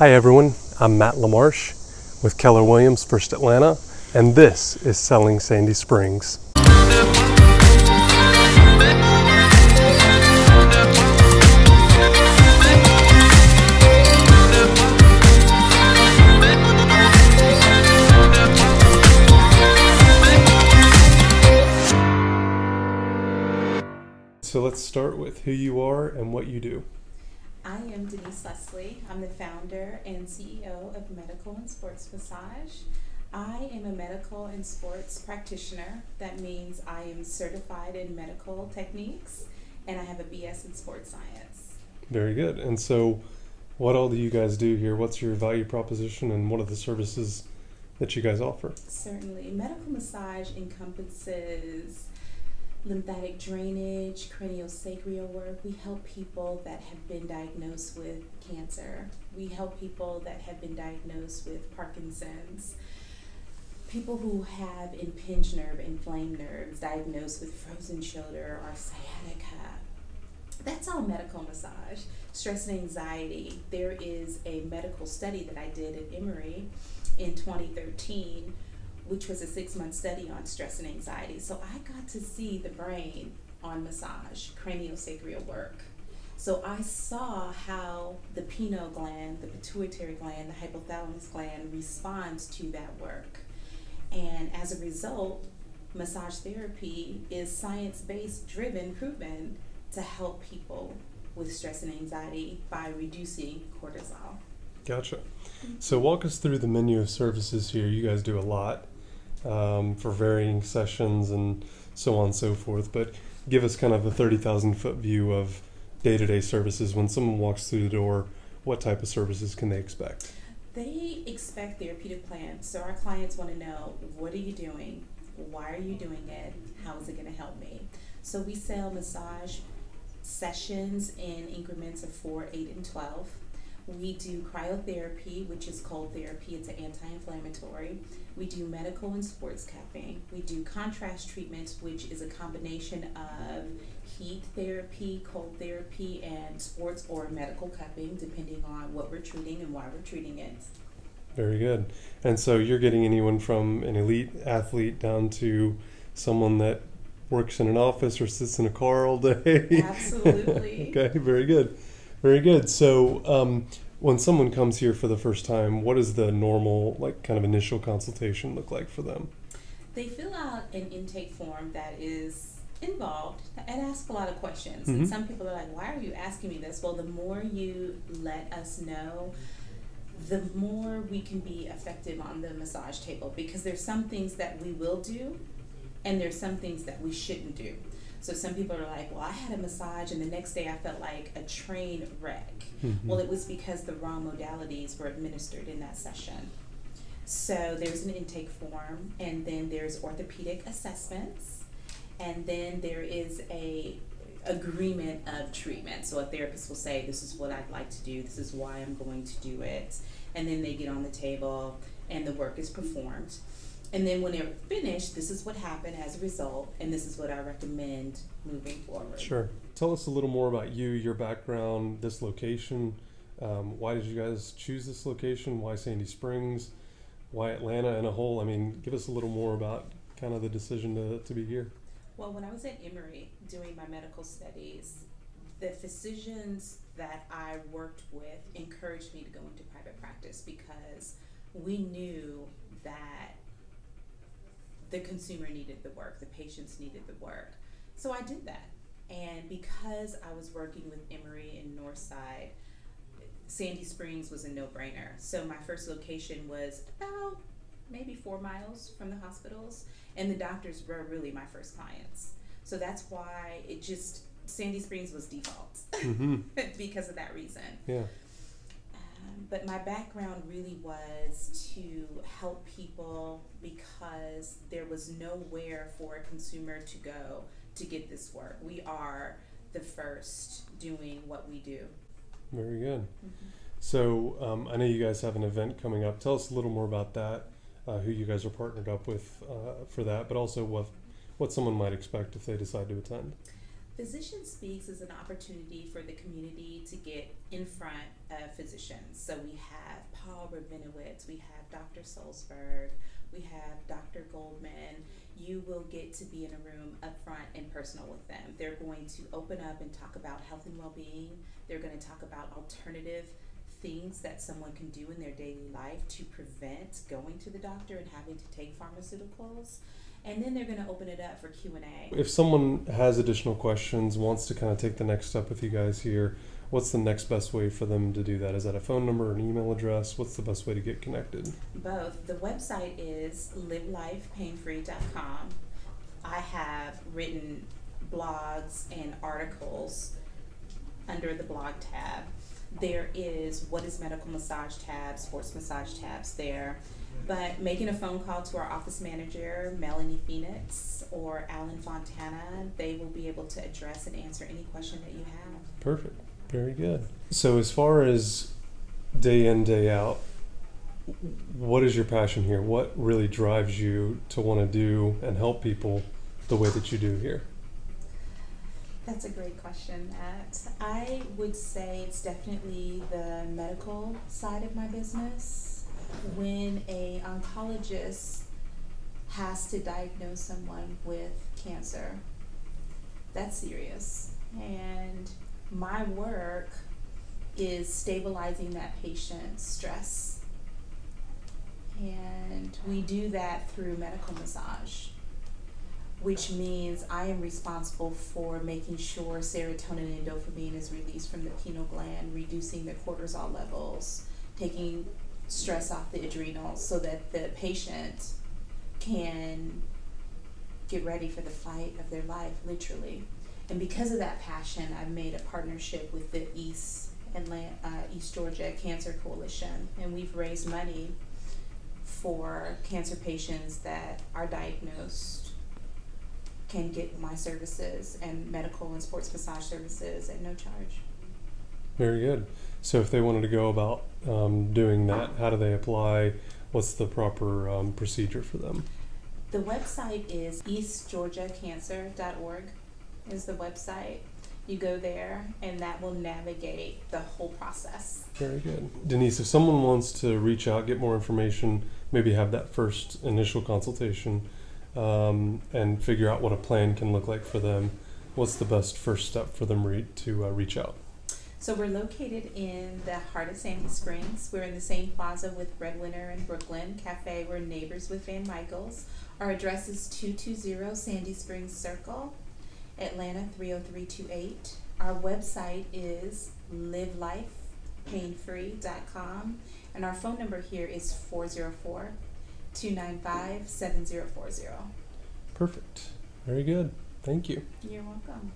Hi everyone, I'm Matt LaMarche with Keller Williams First Atlanta, and this is Selling Sandy Springs. So let's start with who you are and what you do. I am Denise Leslie. I'm the founder and CEO of Medical and Sports Massage. I am a medical and sports practitioner. That means I am certified in medical techniques and I have a BS in sports science. Very good. And so, what all do you guys do here? What's your value proposition and what are the services that you guys offer? Certainly. Medical massage encompasses lymphatic drainage, craniosacral work. We help people that have been diagnosed with cancer. We help people that have been diagnosed with Parkinson's. People who have impinged nerve, inflamed nerves, diagnosed with frozen shoulder or sciatica. That's all medical massage. Stress and anxiety. There is a medical study that I did at Emory in 2013 which was a six month study on stress and anxiety. So I got to see the brain on massage, craniosacral work. So I saw how the pineal gland, the pituitary gland, the hypothalamus gland responds to that work. And as a result, massage therapy is science based, driven, proven to help people with stress and anxiety by reducing cortisol. Gotcha. Mm-hmm. So, walk us through the menu of services here. You guys do a lot um, for varying sessions and so on and so forth. But give us kind of a 30,000 foot view of day to day services. When someone walks through the door, what type of services can they expect? They expect therapeutic plans. So our clients want to know what are you doing? Why are you doing it? How is it going to help me? So we sell massage sessions in increments of 4, 8, and 12. We do cryotherapy, which is cold therapy, it's an anti inflammatory. We do medical and sports cupping. We do contrast treatments, which is a combination of heat therapy, cold therapy, and sports or medical cupping, depending on what we're treating and why we're treating it. Very good. And so you're getting anyone from an elite athlete down to someone that works in an office or sits in a car all day. Absolutely. okay, very good. Very good. So, um, when someone comes here for the first time, what does the normal, like, kind of initial consultation look like for them? They fill out an intake form that is involved and ask a lot of questions. Mhm. And some people are like, why are you asking me this? Well, the more you let us know, the more we can be effective on the massage table because there's some things that we will do and there's some things that we shouldn't do. So some people are like, well, I had a massage and the next day I felt like a train wreck. Mhm. Well, it was because the wrong modalities were administered in that session. So there's an intake form, and then there's orthopedic assessments, and then there is a agreement of treatment. So a therapist will say, "This is what I'd like to do. This is why I'm going to do it," and then they get on the table, and the work is performed. And then when they're finished, this is what happened as a result, and this is what I recommend moving forward. Sure. Tell us a little more about you, your background, this location. Um, why did you guys choose this location? Why Sandy Springs? Why Atlanta in a whole? I mean, give us a little more about kind of the decision to, to be here. Well, when I was at Emory doing my medical studies, the physicians that I worked with encouraged me to go into private practice because we knew that the consumer needed the work, the patients needed the work. So I did that. And because I was working with Emory in Northside, Sandy Springs was a no brainer. So my first location was about maybe four miles from the hospitals, and the doctors were really my first clients. So that's why it just, Sandy Springs was default Mm-hmm. because of that reason. Yeah. But my background really was to help people because there was nowhere for a consumer to go to get this work. We are the first doing what we do. Very good. So um, I know you guys have an event coming up. Tell us a little more about that. Uh, who you guys are partnered up with uh, for that, but also what what someone might expect if they decide to attend. Physician Speaks is an opportunity for the community to get in front of physicians. So we have Paul Rabinowitz, we have Dr. Solsberg, we have Dr. Goldman. You will get to be in a room up front and personal with them. They're going to open up and talk about health and well being. They're going to talk about alternative things that someone can do in their daily life to prevent going to the doctor and having to take pharmaceuticals and then they're going to open it up for q&a If someone has additional questions, wants to kind of take the next step with you guys here, what's the next best way for them to do that? Is that a phone number, or an email address? What's the best way to get connected? both the website is livelifepainfree.com i have written blogs and articles under the blog tab there is what is medical massage tab sports massage tabs there but making a phone call to our office manager melanie phoenix or alan fontana they will be able to address and answer any question that you have Perfect. Very good. So, as far as day in, day out, what is your passion here? What really drives you to want to do and help people the way that you do here? That's a great question, Matt. I would say it's definitely the medical side of my business. When a oncologist has to diagnose someone with cancer, that's serious. And my work is stabilizing that patient's stress. And we do that through medical massage which means I am responsible for making sure serotonin and dopamine is released from the pineal gland, reducing the cortisol levels, taking stress off the adrenals so that the patient can get ready for the fight of their life, literally. And because of that passion, I've made a partnership with the East Atlanta, uh, East Georgia Cancer Coalition, and we've raised money for cancer patients that are diagnosed can get my services and medical and sports massage services at no charge. Very good. So, if they wanted to go about um, doing that, how do they apply? What's the proper um, procedure for them? The website is eastgeorgiacancer.org is the website. You go there and that will navigate the whole process. Very good. Denise, if someone wants to reach out, get more information, maybe have that first initial consultation, um, and figure out what a plan can look like for them, what's the best first step for them re- to uh, reach out? So we're located in the heart of Sandy Springs. We're in the same plaza with Breadwinner and Brooklyn Cafe. We're neighbors with Van Michaels. Our address is 220 Sandy Springs Circle, Atlanta 30328. Our website is livelifepainfree.com and our phone number here is 404 295 7040. Perfect. Very good. Thank you. You're welcome.